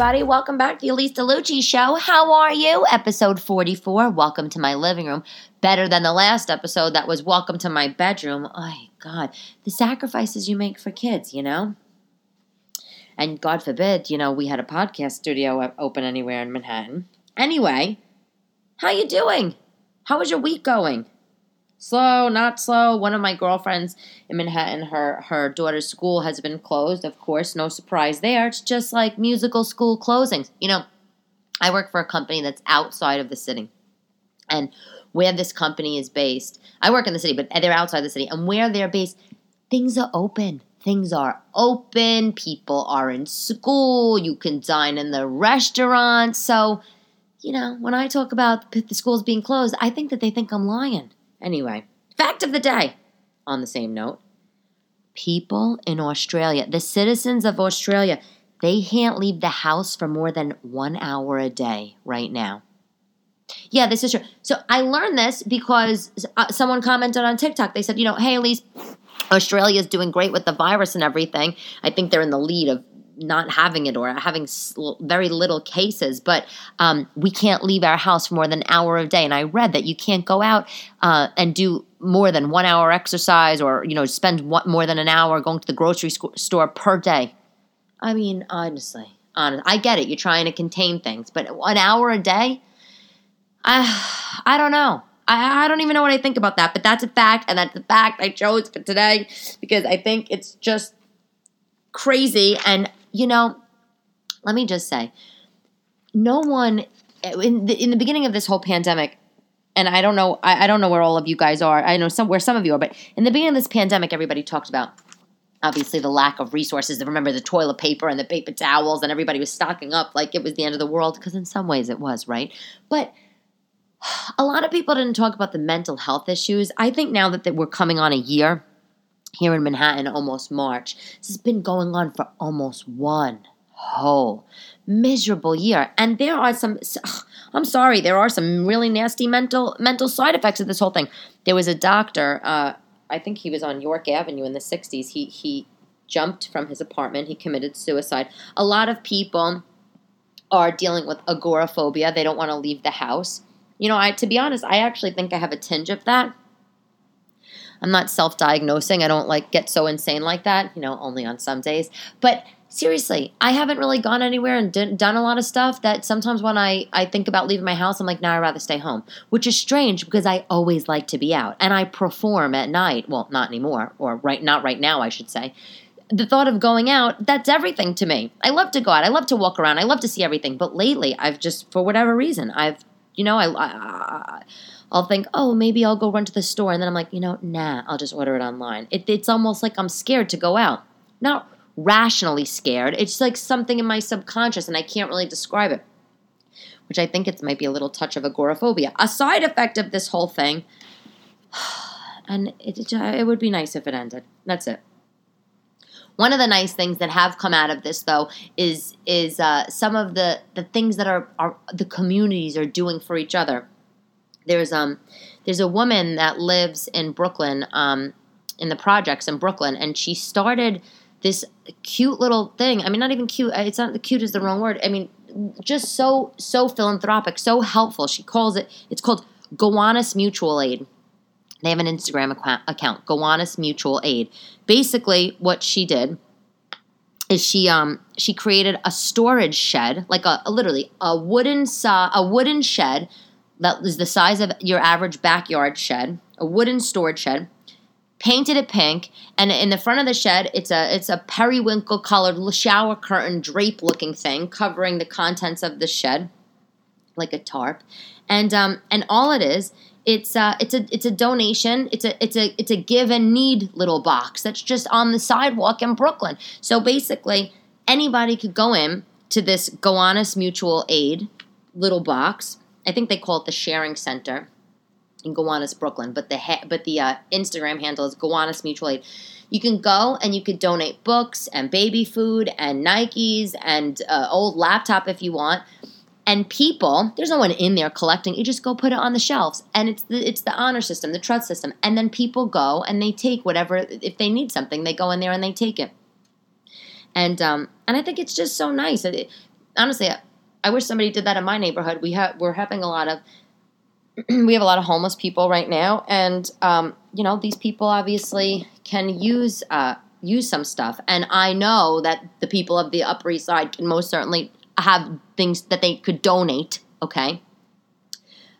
everybody. Welcome back to the Elyse DeLucci Show. How are you? Episode 44. Welcome to my living room. Better than the last episode that was Welcome to my bedroom. Oh, God. The sacrifices you make for kids, you know? And God forbid, you know, we had a podcast studio open anywhere in Manhattan. Anyway, how you doing? How was your week going? Slow, not slow. One of my girlfriends in Manhattan, her her daughter's school has been closed. Of course, no surprise there. It's just like musical school closings. You know, I work for a company that's outside of the city, and where this company is based, I work in the city, but they're outside the city, and where they're based, things are open. Things are open. People are in school. You can dine in the restaurant. So, you know, when I talk about the schools being closed, I think that they think I'm lying Anyway, fact of the day. On the same note, people in Australia, the citizens of Australia, they can't leave the house for more than one hour a day right now. Yeah, this is true. So I learned this because uh, someone commented on TikTok. They said, you know, hey, Elyse, Australia is doing great with the virus and everything. I think they're in the lead of not having it or having very little cases, but um, we can't leave our house for more than an hour a day. And I read that you can't go out uh, and do more than one hour exercise or you know spend more than an hour going to the grocery store per day. I mean, honestly, honest, I get it. You're trying to contain things, but an hour a day, I, I don't know. I, I don't even know what I think about that, but that's a fact, and that's a fact I chose for today because I think it's just crazy and you know, let me just say, no one in the, in the beginning of this whole pandemic, and I don't know, I, I don't know where all of you guys are. I know some where some of you are, but in the beginning of this pandemic, everybody talked about obviously the lack of resources. Remember the toilet paper and the paper towels, and everybody was stocking up like it was the end of the world because in some ways it was, right? But a lot of people didn't talk about the mental health issues. I think now that we're coming on a year here in Manhattan almost March. This has been going on for almost one whole miserable year. And there are some I'm sorry, there are some really nasty mental mental side effects of this whole thing. There was a doctor, uh, I think he was on York Avenue in the 60s. He he jumped from his apartment, he committed suicide. A lot of people are dealing with agoraphobia. They don't want to leave the house. You know, I to be honest, I actually think I have a tinge of that. I'm not self diagnosing. I don't like get so insane like that, you know, only on some days. But seriously, I haven't really gone anywhere and done a lot of stuff that sometimes when I, I think about leaving my house, I'm like, nah, I'd rather stay home, which is strange because I always like to be out and I perform at night. Well, not anymore, or right, not right now, I should say. The thought of going out, that's everything to me. I love to go out. I love to walk around. I love to see everything. But lately, I've just, for whatever reason, I've, you know, I, I I'll think, oh, maybe I'll go run to the store. And then I'm like, you know, nah, I'll just order it online. It, it's almost like I'm scared to go out. Not rationally scared. It's like something in my subconscious, and I can't really describe it, which I think it might be a little touch of agoraphobia. A side effect of this whole thing, and it, it would be nice if it ended. That's it. One of the nice things that have come out of this, though, is is uh, some of the the things that are, are the communities are doing for each other there's um there's a woman that lives in Brooklyn um in the projects in Brooklyn and she started this cute little thing. I mean not even cute. It's not the cute is the wrong word. I mean just so so philanthropic, so helpful. She calls it it's called Gowanus Mutual Aid. They have an Instagram account, Gowanus Mutual Aid. Basically what she did is she um she created a storage shed, like a, a literally a wooden saw a wooden shed that is the size of your average backyard shed, a wooden storage shed, painted it pink, and in the front of the shed, it's a it's a periwinkle colored shower curtain drape looking thing covering the contents of the shed, like a tarp, and um and all it is. It's a, it's a it's a donation. It's a it's a it's a give and need little box that's just on the sidewalk in Brooklyn. So basically, anybody could go in to this Gowanus Mutual Aid little box, I think they call it the Sharing Center in Gowanus, Brooklyn, but the ha- but the uh, Instagram handle is Gowanus Mutual Aid. You can go and you could donate books and baby food and Nikes and uh, old laptop if you want. And people, there's no one in there collecting. You just go put it on the shelves, and it's the it's the honor system, the trust system, and then people go and they take whatever if they need something, they go in there and they take it. And um, and I think it's just so nice. honestly, I, wish somebody did that in my neighborhood. We have we're having a lot of we have a lot of homeless people right now, and um, you know these people obviously can use uh, use some stuff, and I know that the people of the Upper East Side can most certainly have things that they could donate. Okay,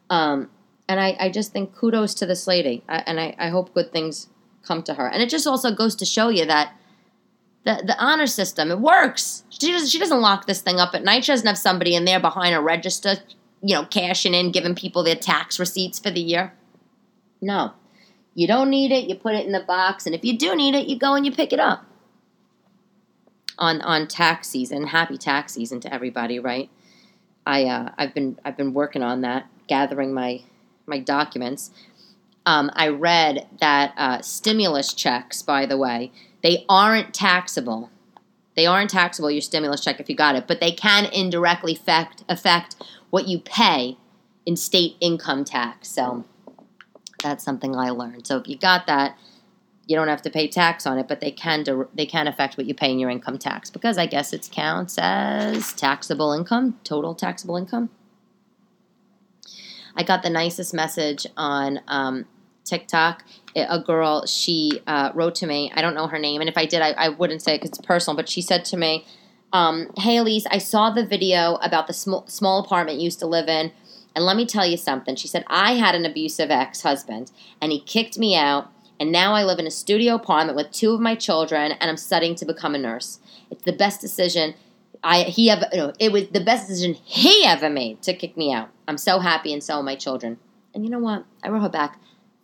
um, and I, I just think kudos to this lady, I, and I, I hope good things come to her, and it just also goes to show you that the the honor system it works. She doesn't she doesn't lock this thing up at night. She doesn't have somebody in there behind a register, you know, cashing in, giving people their tax receipts for the year. No, you don't need it. You put it in the box, and if you do need it, you go and you pick it up. On on tax season, happy tax season to everybody, right? I uh, I've been I've been working on that, gathering my my documents. Um, I read that uh, stimulus checks, by the way, they aren't taxable. They aren't taxable, your stimulus check, if you got it, but they can indirectly affect, affect what you pay in state income tax. So that's something I learned. So if you got that, you don't have to pay tax on it, but they can they can affect what you pay in your income tax because I guess it counts as taxable income, total taxable income. I got the nicest message on um, TikTok. A girl, she uh, wrote to me. I don't know her name, and if I did, I, I wouldn't say it because it's personal. But she said to me, um, "Hey, Elyse, I saw the video about the small small apartment you used to live in, and let me tell you something." She said, "I had an abusive ex husband, and he kicked me out." And now I live in a studio apartment with two of my children, and I'm studying to become a nurse. It's the best decision I he ever know, it was the best decision he ever made to kick me out. I'm so happy, and so are my children. And you know what? I wrote her back.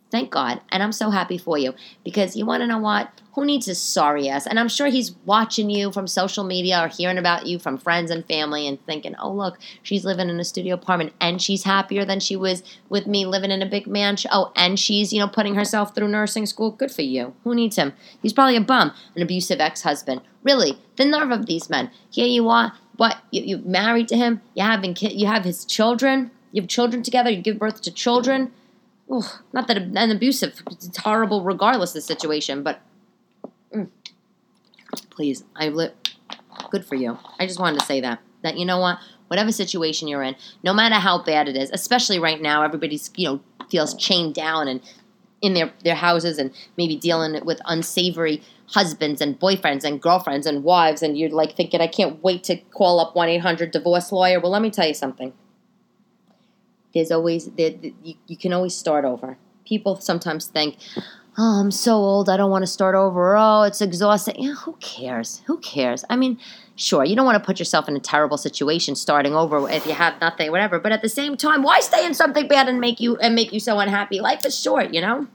Thank God. And I'm so happy for you because you want to know what? Who needs a sorry ass? And I'm sure he's watching you from social media or hearing about you from friends and family and thinking, oh, look, she's living in a studio apartment and she's happier than she was with me living in a big mansion. Oh, and she's, you know, putting herself through nursing school. Good for you. Who needs him? He's probably a bum, an abusive ex husband. Really, the nerve of these men. Here you are. What? You, you're married to him. You, having you have his children. You have children together. You give birth to children Ugh, not that an abusive, it's horrible regardless of the situation, but mm, please, I li- good for you. I just wanted to say that that you know what, whatever situation you're in, no matter how bad it is, especially right now, everybody's you know feels chained down and in their their houses and maybe dealing with unsavory husbands and boyfriends and girlfriends and wives, and you're like thinking, I can't wait to call up one eight hundred divorce lawyer. Well, let me tell you something there's always there, you, you can always start over. People sometimes think, "Oh, I'm so old, I don't want to start over." Oh, it's exhausting. Yeah, who cares? Who cares? I mean, sure, you don't want to put yourself in a terrible situation starting over if you have nothing, whatever. But at the same time, why stay in something bad and make you and make you so unhappy? Life is short, you know.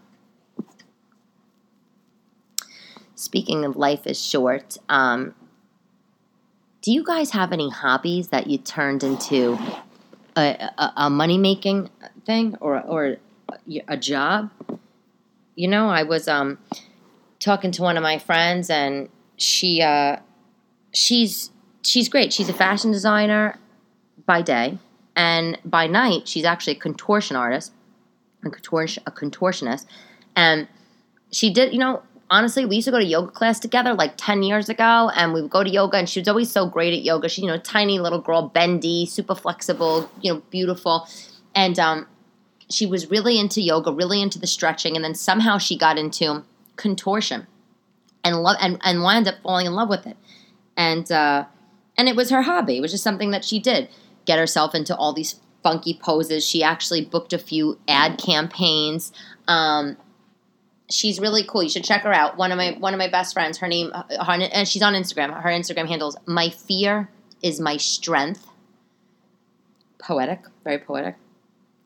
Speaking of life is short, um, do you guys have any hobbies that you turned into a, a, money making thing or or a job. You know, I was um, talking to one of my friends, and she uh, she's she's great. She's a fashion designer by day, and by night she's actually a contortion artist, a contortion a contortionist, and she did. You know, honestly, we used to go to yoga class together like 10 years ago, and we would go to yoga, and she was always so great at yoga. She, you know, tiny little girl, bendy, super flexible, you know, beautiful. And um, she was really into yoga, really into the stretching, and then somehow she got into contortion and love and, and wound up falling in love with it. And uh, and it was her hobby. It was just something that she did. Get herself into all these funky poses. She actually booked a few ad campaigns. Um, she's really cool. You should check her out. One of my one of my best friends. Her name, her, and she's on Instagram. Her Instagram handles my fear is my strength. Poetic, very poetic.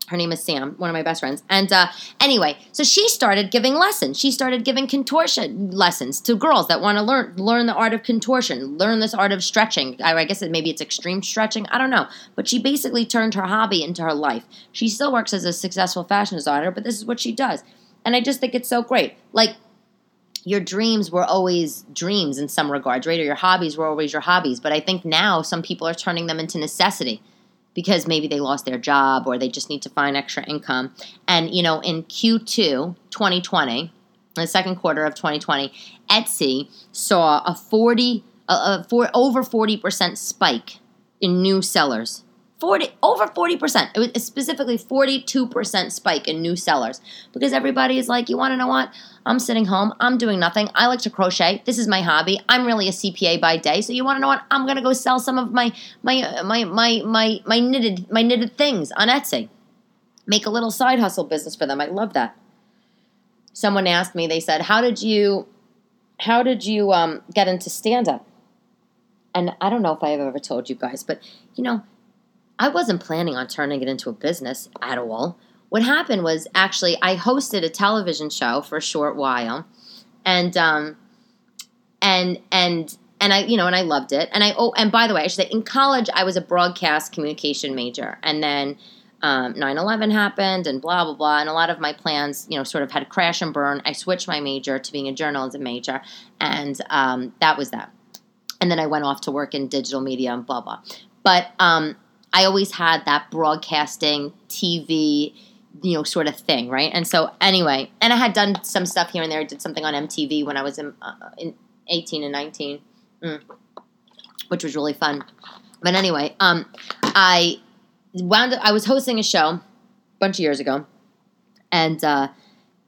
Her name is Sam, one of my best friends. And uh, anyway, so she started giving lessons. She started giving contortion lessons to girls that want to learn learn the art of contortion, learn this art of stretching. I, I guess it, maybe it's extreme stretching. I don't know. But she basically turned her hobby into her life. She still works as a successful fashion designer, but this is what she does. And I just think it's so great. Like, your dreams were always dreams in some regards, right? Or your hobbies were always your hobbies. But I think now some people are turning them into necessity because maybe they lost their job or they just need to find extra income. And, you know, in Q2 2020, the second quarter of 2020, Etsy saw a 40, a, a for over 40% spike in new sellers. 40 over 40%. It was specifically 42% spike in new sellers because everybody is like, "You want to know what? I'm sitting home. I'm doing nothing. I like to crochet. This is my hobby. I'm really a CPA by day. So you want to know what? I'm going to go sell some of my my my my my my knitted my knitted things on Etsy. Make a little side hustle business for them. I love that. Someone asked me. They said, "How did you how did you um, get into stand up?" And I don't know if I've ever told you guys, but you know, I wasn't planning on turning it into a business at all. What happened was actually I hosted a television show for a short while, and um, and and and I you know and I loved it. And I oh and by the way, I should say in college I was a broadcast communication major, and then um, 9-11 happened and blah blah blah and a lot of my plans you know sort of had crash and burn i switched my major to being a journalism major and um, that was that and then i went off to work in digital media and blah blah but um, I always had that broadcasting, TV, you know, sort of thing, right? And so, anyway, and I had done some stuff here and there. I did something on MTV when I was in, uh, in 18 and 19, mm, which was really fun. But anyway, um, I wound up, I was hosting a show a bunch of years ago, and uh,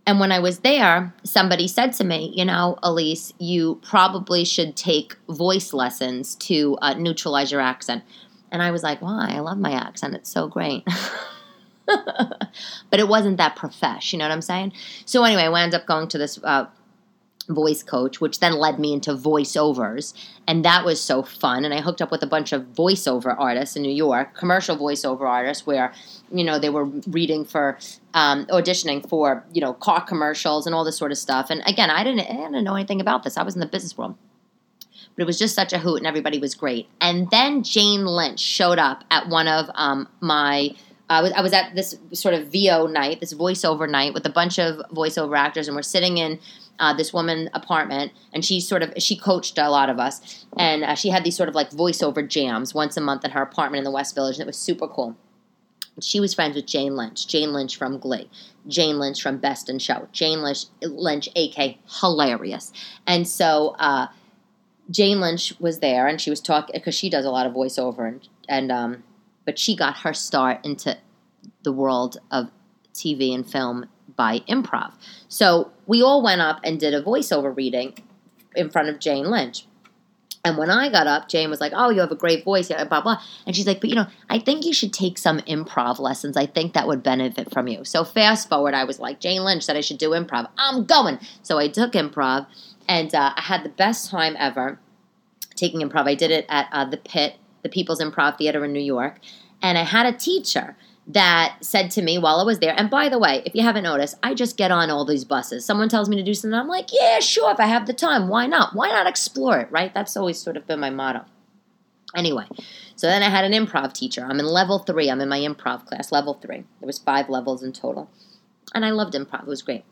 and when I was there, somebody said to me, you know, Elyse, you probably should take voice lessons to uh, neutralize your accent and I was like, why? I love my accent. It's so great. but it wasn't that profesh, you know what I'm saying? So anyway, I wound up going to this uh, voice coach, which then led me into voiceovers. And that was so fun. And I hooked up with a bunch of voiceover artists in New York, commercial voiceover artists, where, you know, they were reading for, um, auditioning for, you know, car commercials and all this sort of stuff. And again, I didn't, I didn't know anything about this. I was in the business world. But it was just such a hoot, and everybody was great. And then Jane Lynch showed up at one of um, my. I was, I was at this sort of VO night, this voiceover night with a bunch of voiceover actors, and we're sitting in uh, this woman apartment, and she sort of she coached a lot of us, and uh, she had these sort of like voiceover jams once a month in her apartment in the West Village, and it was super cool. She was friends with Jane Lynch, Jane Lynch from Glee, Jane Lynch from Best in Show, Jane Lynch, Lynch, AK, hilarious, and so. Uh, Jane Lynch was there, and she was talking because she does a lot of voiceover, and and um, but she got her start into the world of TV and film by improv. So we all went up and did a voiceover reading in front of Jane Lynch. And when I got up, Jane was like, "Oh, you have a great voice," blah blah. And she's like, "But you know, I think you should take some improv lessons. I think that would benefit from you." So fast forward, I was like, Jane Lynch said I should do improv. I'm going. So I took improv, and uh, I had the best time ever taking improv. I did it at uh, the Pit, the People's Improv Theater in New York, and I had a teacher that said to me while I was there, and by the way, if you haven't noticed, I just get on all these buses. Someone tells me to do something, I'm like, yeah, sure, if I have the time, why not? Why not explore it, right? That's always sort of been my motto. Anyway, so then I had an improv teacher. I'm in level three. I'm in my improv class, level three. There was five levels in total, and I loved improv. It was great.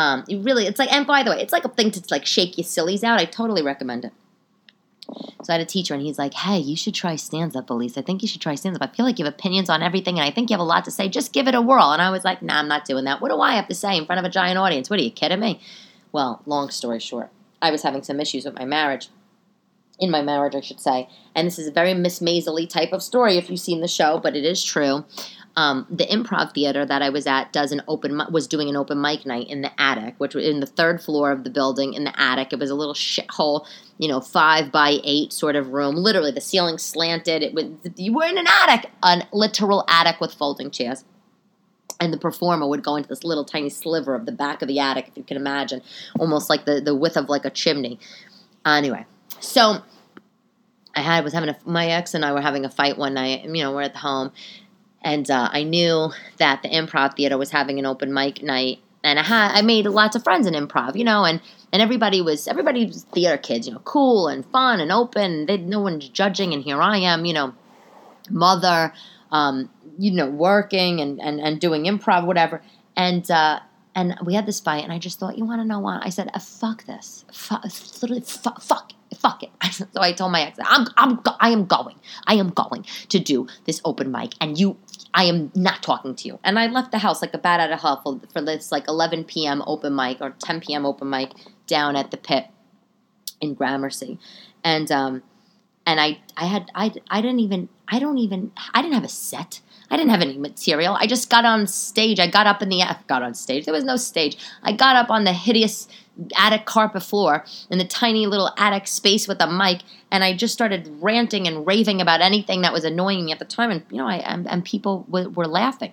Um, really, it's like, and by the way, it's like a thing to like shake your sillies out. I totally recommend it. So I had a teacher, and he's like, "Hey, you should try stand up, Elyse. I think you should try stand up. I feel like you have opinions on everything, and I think you have a lot to say. Just give it a whirl." And I was like, "Nah, I'm not doing that. What do I have to say in front of a giant audience? What are you kidding me?" Well, long story short, I was having some issues with my marriage. In my marriage, I should say. And this is a very Miss Maisily type of story if you've seen the show, but it is true. Um, the improv theater that I was at does an open was doing an open mic night in the attic, which was in the third floor of the building in the attic. It was a little shithole, you know, five by eight sort of room. Literally, the ceiling slanted. It was you were in an attic, a literal attic with folding chairs. And the performer would go into this little tiny sliver of the back of the attic, if you can imagine, almost like the, the width of like a chimney. Anyway, so I had was having a my ex and I were having a fight one night. You know, we're at the home, and uh, I knew that the improv theater was having an open mic night, and I had I made lots of friends in improv, you know, and and everybody was everybody was theater kids, you know, cool and fun and open. They no one's judging, and here I am, you know, mother, um, you know, working and and and doing improv, whatever, and. Uh, and we had this fight, and I just thought, you want to know what? I said, uh, "Fuck this, fuck, literally, fuck, fuck fuck it. so I told my ex, I'm, I'm, I am going. I am going to do this open mic, and you, I am not talking to you. And I left the house like a bat out of hell for, for this like 11 p.m. open mic or 10 p.m. open mic down at the pit in Gramercy, and um, and I I had I I didn't even I don't even I didn't have a set. I didn't have any material. I just got on stage. I got up in the got on stage. There was no stage. I got up on the hideous attic carpet floor in the tiny little attic space with a mic, and I just started ranting and raving about anything that was annoying me at the time. And you know, I and, and people w- were laughing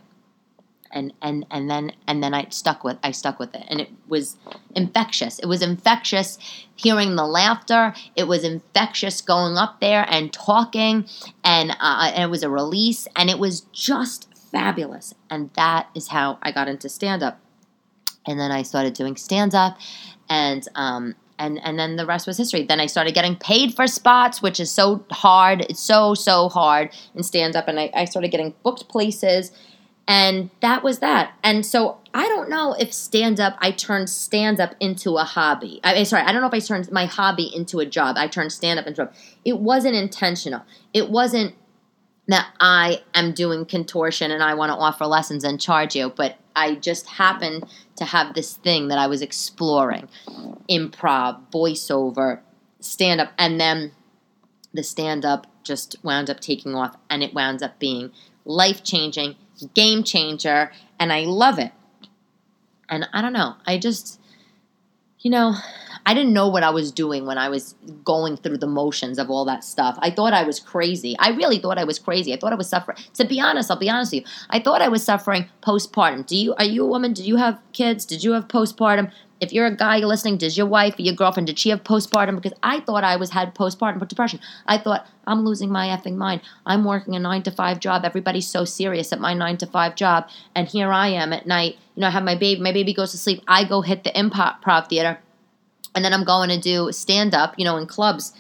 and and and then and then I stuck with I stuck with it and it was infectious. It was infectious hearing the laughter. It was infectious going up there and talking and, uh, and it was a release and it was just fabulous. And that is how I got into stand up. And then I started doing stand up and um and and then the rest was history. Then I started getting paid for spots, which is so hard. It's so so hard in stand up, and I, I started getting booked places and that was that. And so I don't know if stand up, I turned stand up into a hobby. I mean, sorry, I don't know if I turned my hobby into a job. I turned stand up into a job. It wasn't intentional. It wasn't that I am doing contortion and I want to offer lessons and charge you, but I just happened to have this thing that I was exploring improv, voiceover, stand up, and then the stand up just wound up taking off and it wound up being life changing game changer, and I love it. And I don't know, I just, you know, I didn't know what I was doing when I was going through the motions of all that stuff. I thought I was crazy. I really thought I was crazy. I thought I was suffering. To be honest, I'll be honest with you. I thought I was suffering postpartum. Do you are you a woman? Did you have kids? Did you have postpartum? If you're a guy listening, does your wife or your girlfriend did she have postpartum? Because I thought I was had postpartum depression. I thought I'm losing my effing mind. I'm working a nine to five job. Everybody's so serious at my nine to five job, and here I am at night. You know, I have my baby. My baby goes to sleep. I go hit the improv theater, and then I'm going to do stand up. You know, in clubs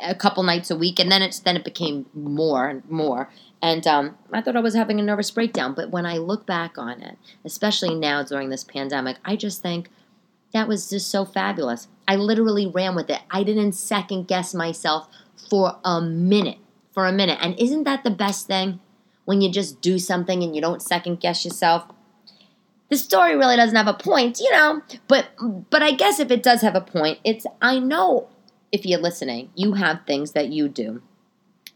a couple nights a week, and then it's then it became more and more. And um, I thought I was having a nervous breakdown. But when I look back on it, especially now during this pandemic, I just think that was just so fabulous. I literally ran with it. I didn't second guess myself for a minute. For a minute. And isn't that the best thing? When you just do something and you don't second guess yourself. The story really doesn't have a point, you know, but but I guess if it does have a point, it's I know if you're listening, you have things that you do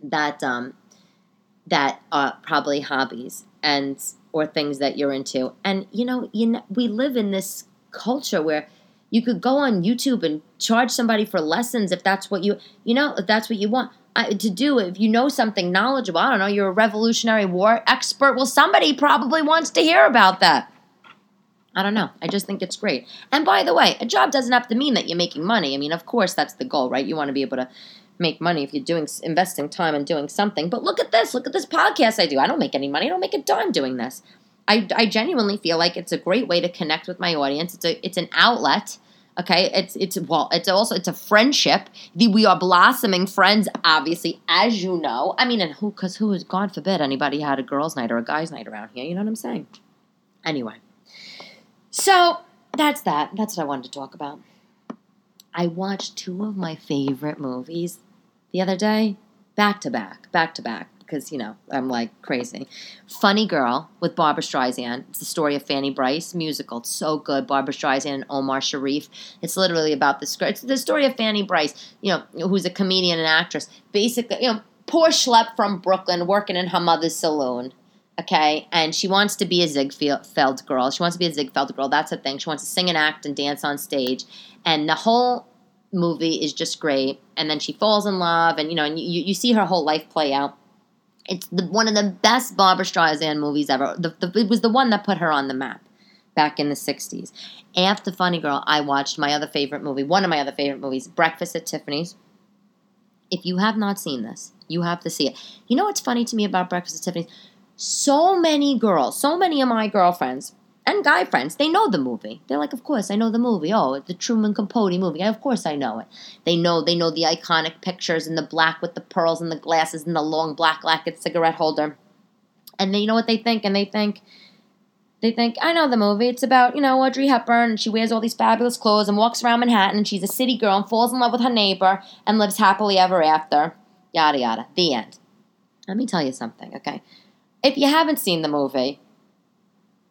that um that are probably hobbies and or things that you're into. And you know, you know, we live in this culture where you could go on YouTube and charge somebody for lessons if that's what you you know if that's what you want I, to do. If you know something knowledgeable, I don't know, you're a Revolutionary War expert. Well, somebody probably wants to hear about that. I don't know. I just think it's great. And by the way, a job doesn't have to mean that you're making money. I mean, of course, that's the goal, right? You want to be able to make money if you're doing investing time and doing something. But look at this. Look at this podcast I do. I don't make any money. I don't make a dime doing this. I, I genuinely feel like it's a great way to connect with my audience. It's a it's an outlet. Okay, it's it's well, it's also it's a friendship. The, we are blossoming friends, obviously, as you know. I mean, and who? Because who is God forbid anybody had a girls' night or a guys' night around here? You know what I'm saying? Anyway, so that's that. That's what I wanted to talk about. I watched two of my favorite movies the other day, back to back, back to back because you know I'm like crazy. Funny Girl with Barbra Streisand. It's the story of Fanny Brice musical. It's so good. Barbra Streisand and Omar Sharif. It's literally about this. It's the story of Fanny Brice. You know, who's a comedian and actress. Basically, you know, poor schlep from Brooklyn working in her mother's saloon. Okay, and she wants to be a Ziegfeld girl. She wants to be a Ziegfeld girl. That's the thing. She wants to sing and act and dance on stage. And the whole movie is just great. And then she falls in love, and you know, and you, you see her whole life play out it's the, one of the best Barbra Streisand movies ever. The, the, it was the one that put her on the map back in the 60s. After Funny Girl, I watched my other favorite movie, one of my other favorite movies, Breakfast at Tiffany's. If you have not seen this, you have to see it. You know what's funny to me about Breakfast at Tiffany's? So many girls, so many of my girlfriends and guy friends, they know the movie. They're like, of course, I know the movie. Oh, the Truman Capote movie. Of course, I know it. They know they know the iconic pictures and the black with the pearls and the glasses and the long black lacquered cigarette holder. And they you know what they think, and they think, they think, I know the movie. It's about, you know, Audrey Hepburn, and she wears all these fabulous clothes and walks around Manhattan, and she's a city girl and falls in love with her neighbor and lives happily ever after. Yada yada. The end. Let me tell you something, okay? If you haven't seen the movie,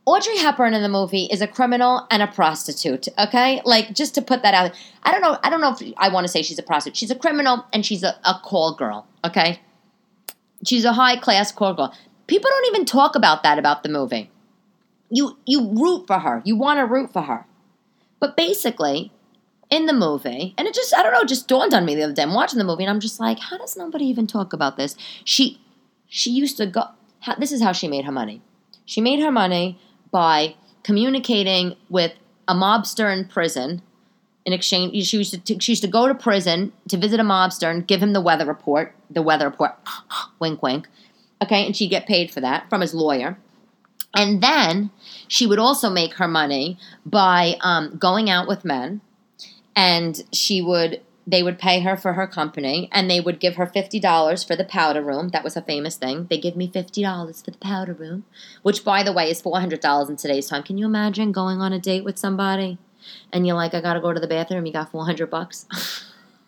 Audrey Hepburn in the movie is a criminal and a prostitute. Okay, like just to put that out. I don't know. I don't know if I want to say she's a prostitute. She's a criminal and she's a, a call girl. Okay, she's a high class call girl. People don't even talk about that about the movie. You you root for her. You want to root for her, but basically. In the movie, and it just, I don't know, just dawned on me the other day. I'm watching the movie and I'm just like, how does nobody even talk about this? She, she used to go, how, this is how she made her money. She made her money by communicating with a mobster in prison in exchange she used to she used to go to prison to visit a mobster and give him the weather report the weather report wink wink okay and she'd get paid for that from his lawyer. And then she would also make her money by um, going out with men and she would they would pay her for her company and they would give her $50 for the powder room. That was a famous thing. They give me $50 for the powder room, which, by the way, is $400 in today's time. Can you imagine going on a date with somebody and you're like, I got to go to the bathroom, you got 400 bucks?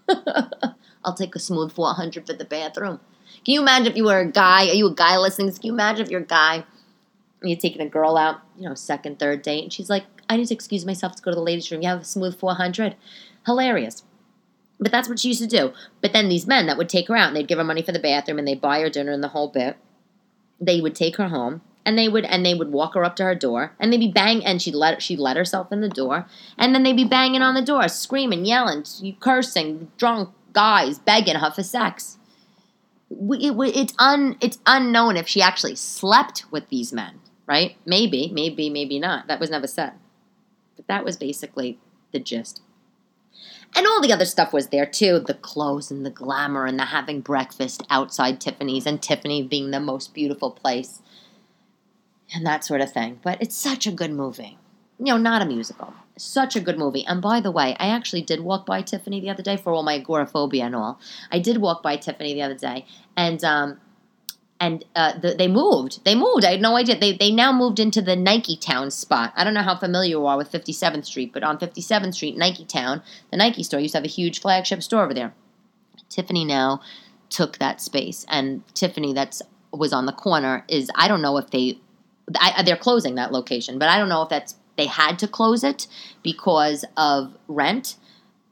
I'll take a smooth 400 for the bathroom. Can you imagine if you were a guy? Are you a guy listening? Can you imagine if you're a guy and you're taking a girl out, you know, second, third date, and she's like, I need to excuse myself to go to the ladies' room. You have a smooth 400? Hilarious. But that's what she used to do. But then these men that would take her out and they'd give her money for the bathroom and they'd buy her dinner and the whole bit. They would take her home and they would and they would walk her up to her door and they'd be bang and she'd let she'd let herself in the door and then they'd be banging on the door, screaming, yelling, cursing, drunk guys begging her for sex. It, it, it's un it's unknown if she actually slept with these men, right? Maybe, maybe, maybe not. That was never said. But that was basically the gist. And all the other stuff was there too the clothes and the glamour and the having breakfast outside Tiffany's and Tiffany being the most beautiful place and that sort of thing. But it's such a good movie. You know, not a musical. Such a good movie. And by the way, I actually did walk by Tiffany the other day for all my agoraphobia and all. I did walk by Tiffany the other day, and um, and uh, the, they moved. They moved. I had no idea. They, they now moved into the Nike Town spot. I don't know how familiar you are with 57th Street, but on 57th Street, Nike Town, the Nike store used to have a huge flagship store over there. Tiffany now took that space, and Tiffany that's was on the corner is I don't know if they I, they're closing that location, but I don't know if that's they had to close it because of rent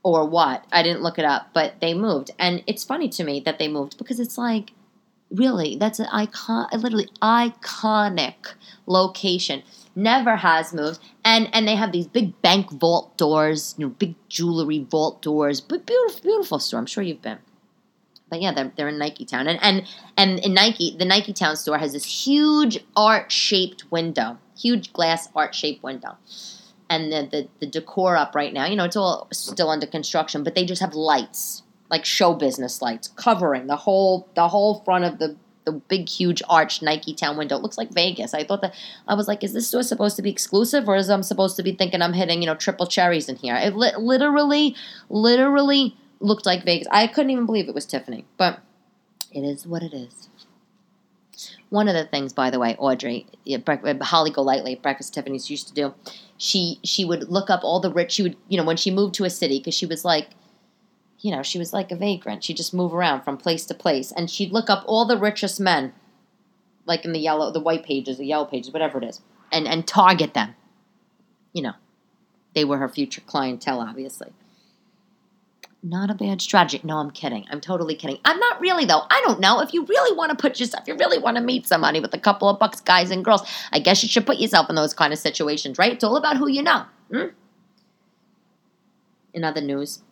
or what. I didn't look it up, but they moved, and it's funny to me that they moved because it's like really that's an icon literally iconic location. Never has moved. And and they have these big bank vault doors you know big jewelry vault doors but beautiful beautiful store. I'm sure you've been. But yeah they're, they're in nike town. And and and in nike the nike town store has this huge art shaped window huge glass art shaped window. And the, the the decor up right now you know it's all still under construction but they just have lights like show business lights covering the whole the whole front of the the big huge arched Nike Town window. It looks like Vegas. I thought that I was like, is this store supposed to be exclusive, or is I'm supposed to be thinking I'm hitting you know triple cherries in here? It li- literally, literally looked like Vegas. I couldn't even believe it was Tiffany, but it is what it is. One of the things, by the way, Audrey, uh, Holly Golightly, Breakfast Tiffany's used to do, she she would look up all the rich. She would, you know, when she moved to a city, because she was like you know, she was like a vagrant. She'd just move around from place to place, and she'd look up all the richest men, like in the yellow, the white pages, the yellow pages, whatever it is, and and target them. You know, they were her future clientele, obviously. Not a bad strategy. No, I'm kidding. I'm totally kidding. I'm not really though. I don't know if you really want to put yourself, you really want to meet somebody with a couple of bucks, guys and girls. I guess you should put yourself in those kind of situations, right? It's all about who you know. Hmm? In other news,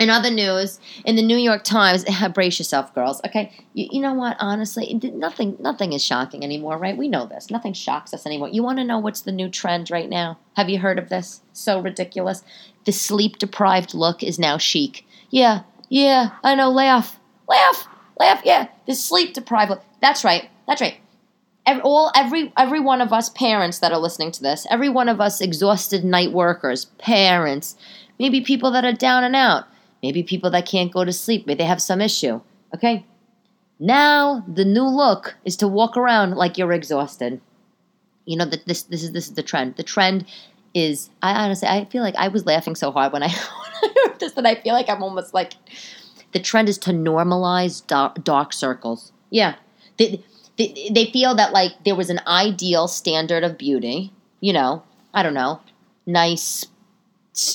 in other news, in the New York Times, brace yourself, girls. Okay, you, you, know what? Honestly, nothing, nothing is shocking anymore, right? We know this. Nothing shocks us anymore. You want to know what's the new trend right now? Have you heard of this? So ridiculous. The sleep deprived look is now chic. Yeah, yeah, I know. Laugh, laugh, laugh. Yeah, the sleep deprived look. That's right. That's right. Every, all every every one of us parents that are listening to this, every one of us exhausted night workers, parents, maybe people that are down and out Maybe people that can't go to sleep, maybe they have some issue. Okay? Now the new look is to walk around like you're exhausted. You know that this this is this is the trend. The trend is I honestly I feel like I was laughing so hard when I, I heard this that I feel like I'm almost like the trend is to normalize dark, dark circles. Yeah. They, they, they feel that like there was an ideal standard of beauty you know, I don't know, nice,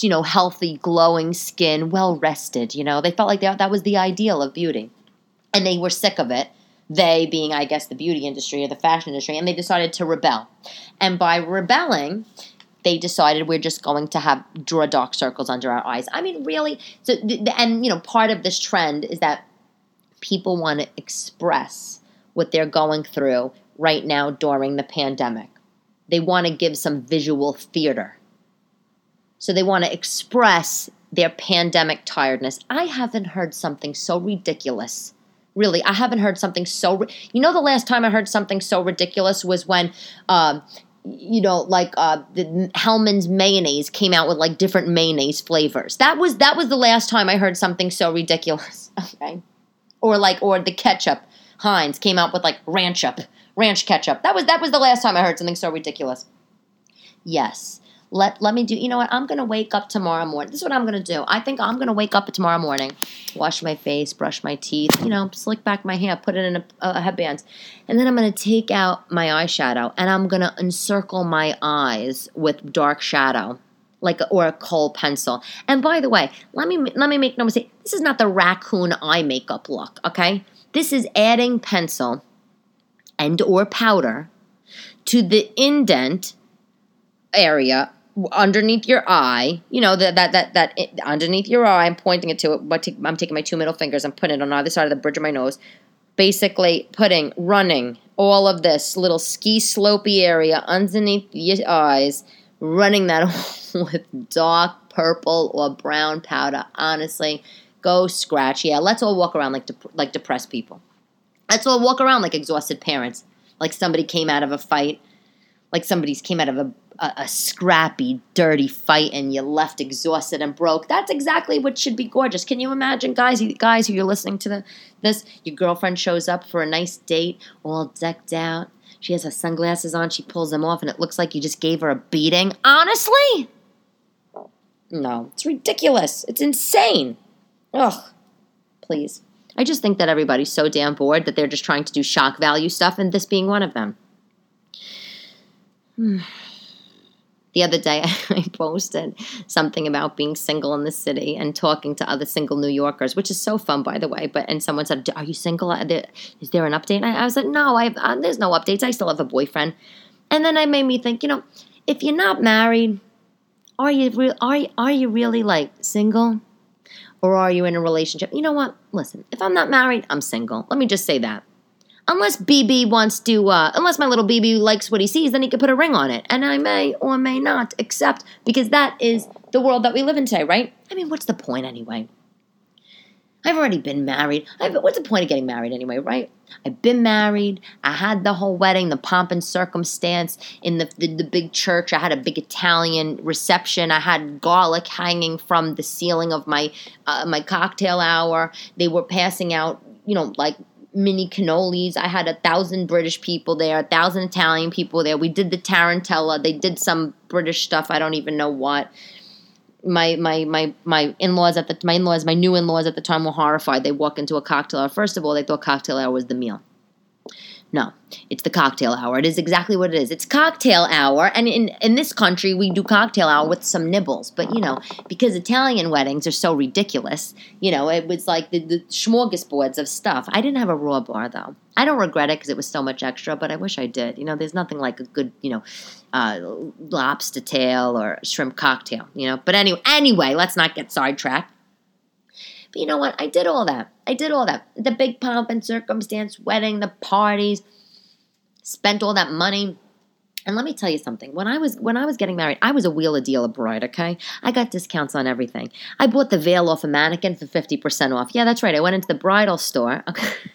you know, healthy, glowing skin, well rested. You know, they felt like that, that was the ideal of beauty. And they were sick of it. They being, I guess, the beauty industry or the fashion industry, and they decided to rebel. And by rebelling, they decided we're just going to have draw dark circles under our eyes. I mean, really. So, and you know, part of this trend is that people want to express what they're going through right now during the pandemic. They want to give some visual theater. So they want to express their pandemic tiredness. I haven't heard something so ridiculous. Really, I haven't heard something so. You know, the last time I heard something so ridiculous was when um, you know, like uh, the Hellmann's mayonnaise came out with like different mayonnaise flavors. That was that was the last time I heard something so ridiculous. Okay, or like or the ketchup Heinz came out with like ranch up, ranch ketchup. That was that was the last time I heard something so ridiculous. Yes, let let me do. You know what? I'm gonna wake up tomorrow morning. This is what I'm gonna do. I think I'm gonna wake up tomorrow morning, wash my face, brush my teeth. You know, slick back my hair, put it in a, a headband, and then I'm gonna take out my eyeshadow and I'm gonna encircle my eyes with dark shadow like or a kohl pencil. And by the way, let me let me make no mistake. This is not the raccoon eye makeup look, okay? This is adding pencil and or powder to the indent area underneath your eye, you know, that that that that underneath your eye, I'm pointing it to it, but I'm taking my two middle fingers, I'm putting it on either side of the bridge of my nose, basically putting, running all of this little ski slopey area underneath your eyes, running that with dark purple or brown powder. Honestly, go scratch. Yeah, let's all walk around like dep- like depressed people. Let's all walk around like exhausted parents, like somebody came out of a fight, like somebody's came out of a a, a, scrappy, dirty fight and you left exhausted and broke. That's exactly what should be gorgeous. Can you imagine, guys? You, guys, who you're listening to the, this, your girlfriend shows up for a nice date, all decked out. She has her sunglasses on. She pulls them off, and it looks like you just gave her a beating. Honestly, no, it's ridiculous. It's insane. Ugh, please. I just think that everybody's so damn bored that they're just trying to do shock value stuff, and this being one of them. Hmm. The other day I posted something about being single in the city and talking to other single New Yorkers, which is so fun, by the way. But and someone said, "Are you single? Is there an update?" I, I was like, "No, I uh, there's no updates. I still have a boyfriend." And then I made me think, you know, if you're not married, are you re- are you, are you really like single, or are you in a relationship? You know what? Listen, if I'm not married, I'm single. Let me just say that unless BB wants to, uh, unless my little BB likes what he sees, then he could put a ring on it. And I may or may not accept because that is the world that we live in today, right? I mean, what's the point anyway? I've already been married. I've, what's the point of getting married anyway, right? I've been married. I had the whole wedding, the pomp and circumstance in the, the, the big church. I had a big Italian reception. I had garlic hanging from the ceiling of my uh, my cocktail hour. They were passing out, you know, like mini cannolis. I had a thousand British people there, a thousand Italian people there. We did the tarantella. They did some British stuff. I don't even know what. My my my my in laws at the my in laws my new in laws at the time were horrified. They walk into a cocktail hour. First of all, they thought cocktail hour was the meal. No, it's the cocktail hour. It is exactly what it is. It's cocktail hour, and in in this country we do cocktail hour with some nibbles. But you know, because Italian weddings are so ridiculous, you know, it was like the, the smorgasbords of stuff. I didn't have a raw bar though. I don't regret it because it was so much extra, but I wish I did. You know, there's nothing like a good, you know, uh, lobster tail or shrimp cocktail. You know, but anyway, anyway, let's not get sidetracked. But you know what? I did all that. I did all that. The big pomp and circumstance wedding, the parties, spent all that money. And let me tell you something. When I was when I was getting married, I was a wheeler dealer bride, okay? I got discounts on everything. I bought the veil off a mannequin for 50% off. Yeah, that's right. I went into the bridal store. Okay.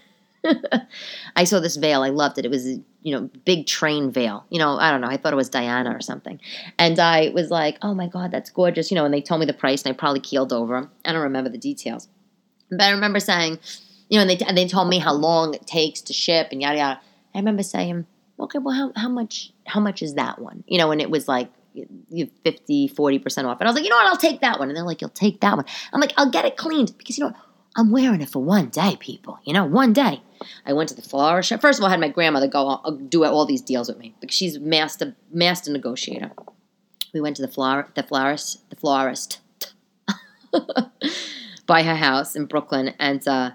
I saw this veil. I loved it. It was, you know, big train veil. You know, I don't know. I thought it was Diana or something. And I was like, oh my God, that's gorgeous. You know, and they told me the price and I probably keeled over. I don't remember the details. But I remember saying, you know, and they, and they told me how long it takes to ship and yada yada. I remember saying, okay, well, how, how much how much is that one? You know, and it was like 50, 40% off. And I was like, you know what, I'll take that one. And they're like, you'll take that one. I'm like, I'll get it cleaned because, you know what, I'm wearing it for one day, people. You know, one day. I went to the flower shop. First of all, I had my grandmother go uh, do all these deals with me because she's master master negotiator. We went to the flower the florist the florist by her house in Brooklyn, and uh,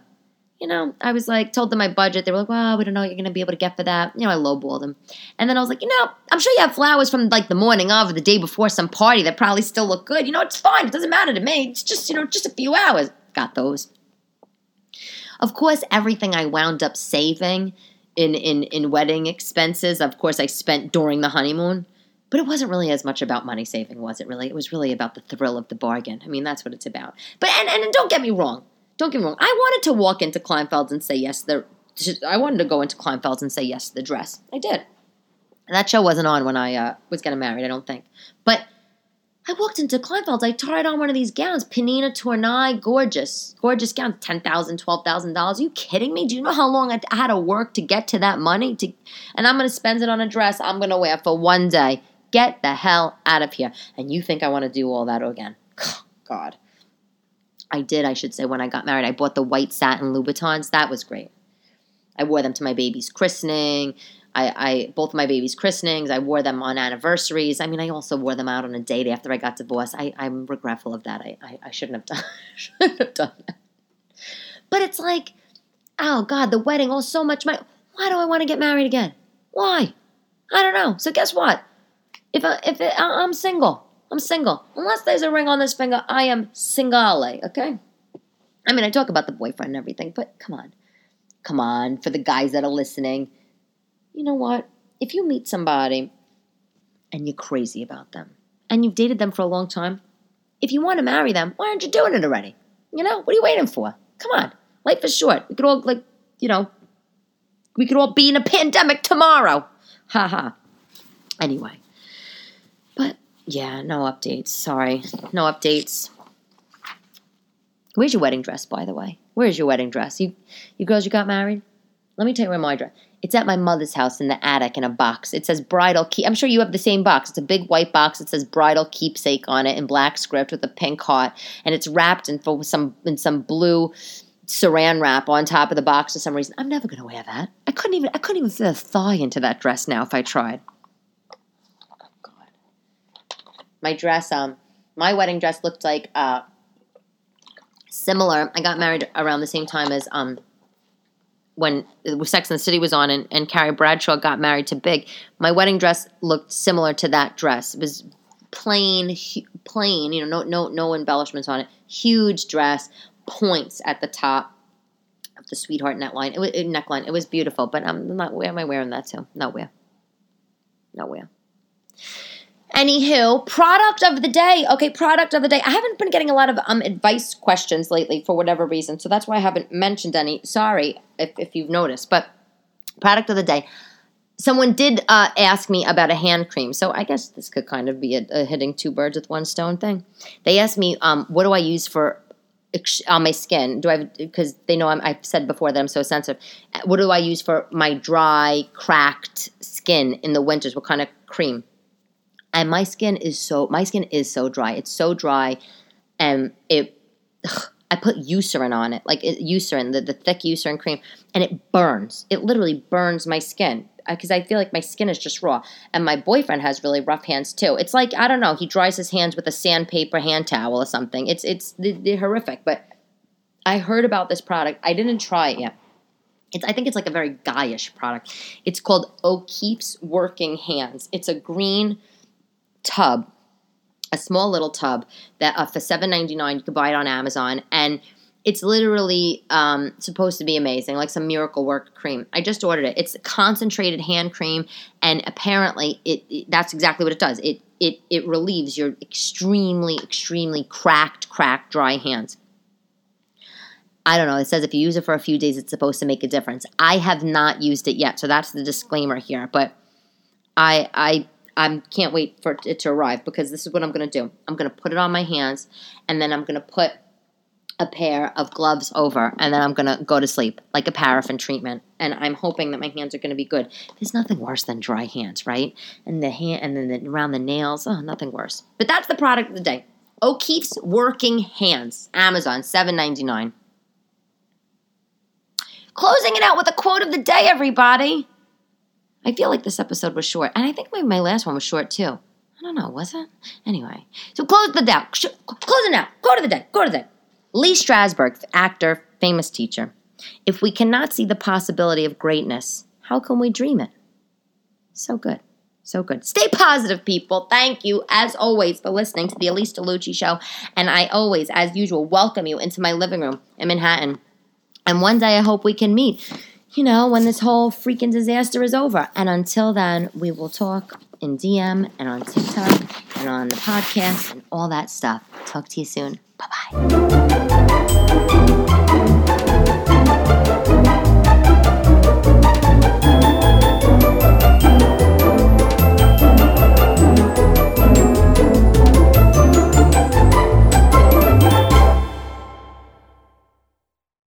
you know, I was like, told them my budget. They were like, well, we don't know what you're going to be able to get for that. You know, I lowballed them. And then I was like, you know, I'm sure you have flowers from like the morning of or the day before some party that probably still look good. You know, it's fine. It doesn't matter to me. It's just, you know, just a few hours. Got those. Of course, everything I wound up saving in, in, in wedding expenses, of course, I spent during the honeymoon. But it wasn't really as much about money saving, was it really? It was really about the thrill of the bargain. I mean, that's what it's about. But, and, and don't get me wrong don't get me wrong. I wanted to walk into Kleinfeld's and say yes. The I wanted to go into Kleinfeld's and say yes to the dress. I did. And that show wasn't on when I uh, was getting married. I don't think. But I walked into Kleinfeld's. I tried on one of these gowns, Pnina Tornai, gorgeous, gorgeous gown, ten thousand, twelve thousand dollars. Are you kidding me? Do you know how long I had to work to get to that money? To, and I'm going to spend it on a dress I'm going to wear for one day. Get the hell out of here! And you think I want to do all that again? God. I did, I should say, when I got married. I bought the white satin Louboutins. That was great. I wore them to my baby's christening. I, I both my baby's christenings. I wore them on anniversaries. I mean, I also wore them out on a date after I got divorced. I, I'm regretful of that. I, I, I shouldn't have done shouldn't have done that. But it's like, oh God, the wedding. Oh, so much money. Why do I want to get married again? Why? I don't know. So guess what? If I, if it, I'm single, I'm single. Unless there's a ring on this finger, I am single, okay? I mean, I talk about the boyfriend and everything, but come on. Come on, for the guys that are listening. You know what? If you meet somebody and you're crazy about them and you've dated them for a long time, if you want to marry them, why aren't you doing it already? You know, what are you waiting for? Come on. Life is short. We could all, like, you know, we could all be in a pandemic tomorrow. Ha ha. Anyway, But yeah, no updates. Sorry. No updates. Where's your wedding dress, by the way? Where's your wedding dress? You you girls you got married? Let me tell you where my dress. It's at my mother's house in the attic in a box. It says bridal keep. I'm sure you have the same box. It's a big white box. It says bridal keepsake on it in black script with a pink heart, and it's wrapped in some in some blue saran wrap on top of the box for some reason. I'm never gonna wear that. I couldn't even I couldn't even fit a thigh into that dress now if I tried. my dress, um, my wedding dress looked like uh, similar. I got married around the same time as um, when Sex and the City was on, and, and Carrie Bradshaw got married to Big. My wedding dress looked similar to that dress. It was plain, plain. You know, no, no, no embellishments on it. Huge dress, points at the top of the sweetheart neckline. It was neckline. It was beautiful, but I'm not. Where am I wearing that to? Nowhere. Nowhere. Anywho, product of the day. Okay, product of the day. I haven't been getting a lot of um advice questions lately for whatever reason, so that's why I haven't mentioned any. Sorry if, if you've noticed, but product of the day. Someone did uh, ask me about a hand cream, so I guess this could kind of be a, a hitting two birds with one stone thing. They asked me, um, what do I use for on my skin? Do I because they know I'm, I've said before that I'm so sensitive. What do I use for my dry, cracked skin in the winters? What kind of cream? And my skin is so my skin is so dry. It's so dry, and it. Ugh, I put Eucerin on it, like it, Eucerin, the, the thick Eucerin cream, and it burns. It literally burns my skin because I feel like my skin is just raw. And my boyfriend has really rough hands too. It's like I don't know. He dries his hands with a sandpaper hand towel or something. It's it's they're horrific. But I heard about this product. I didn't try it yet. It's, I think it's like a very guyish product. It's called O'Keefe's Working Hands. It's a green tub, a small little tub that uh, for seven ninety nine you can buy it on Amazon, and it's literally um, supposed to be amazing, like some miracle work cream. I just ordered it. It's concentrated hand cream, and apparently it, it that's exactly what it does. It it it relieves your extremely extremely cracked, cracked, dry hands. I don't know. It says if you use it for a few days, it's supposed to make a difference. I have not used it yet, so that's the disclaimer here. But I I I can't wait for it to arrive because this is what I'm going to do. I'm going to put it on my hands and then I'm going to put a pair of gloves over and then I'm going to go to sleep like a paraffin treatment and I'm hoping that my hands are going to be good. There's nothing worse than dry hands, right? And the hand and then the, around the nails, oh, nothing worse. But that's the product of the day. O'Keefe's Working Hands, Amazon, 7.99. Closing it out with a quote of the day, everybody. I feel like this episode was short, and I think my, my last one was short too. I don't know, was it? Anyway, so close the day. Close it out. Quote of the day. Quote of the day. Lee Strasberg, actor, famous teacher. If we cannot see the possibility of greatness, how can we dream it? So good. So good. Stay positive, people. Thank you, as always, for listening to the Elyse DeLucci Show. And I always, as usual, welcome you into my living room in Manhattan. And one day I hope we can meet, you know, when this whole freaking disaster is over. And until then, we will talk in DM and on TikTok and on the podcast and all that stuff. Talk to you soon. Bye bye.